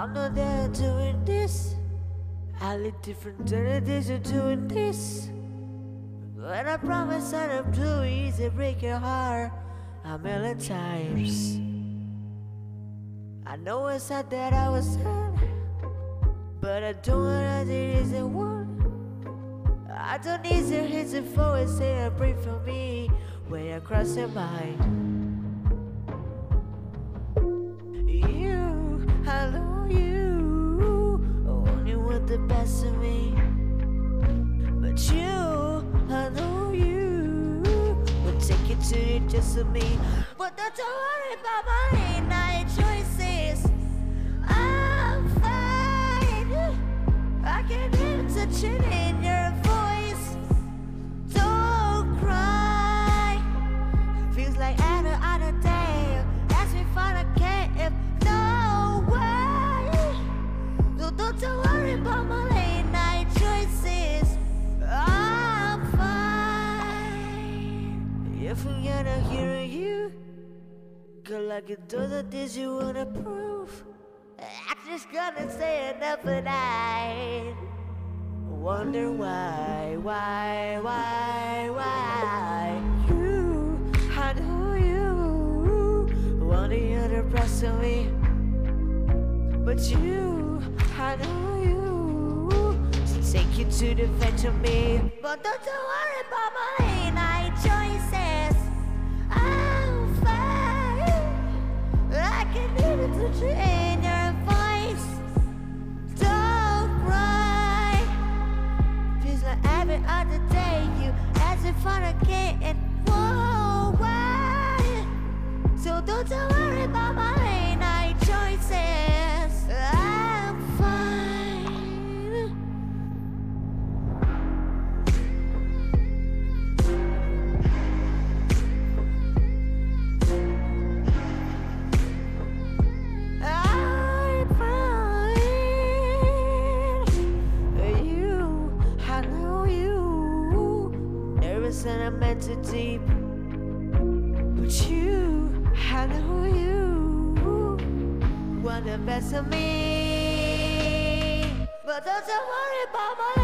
I'm not there doing this. I live different days of doing this. But I promise that I'm too easy break your heart a million times. I know it's sad that I was sad, but I don't want to is the one. I don't need to hit forward, say a break for me when you cross your mind. Just of me. But don't worry about my late night choices. If I'm gonna hear you, go like it does the things you wanna prove. I just gonna say another night. Wonder why, why, why, why you, I know you want the other parts of me, but you, I know you take you to the fetch of me. But don't you worry about my for a kid. And I'm meant to deep. But you, I know you. Want the best of me. But don't you worry about my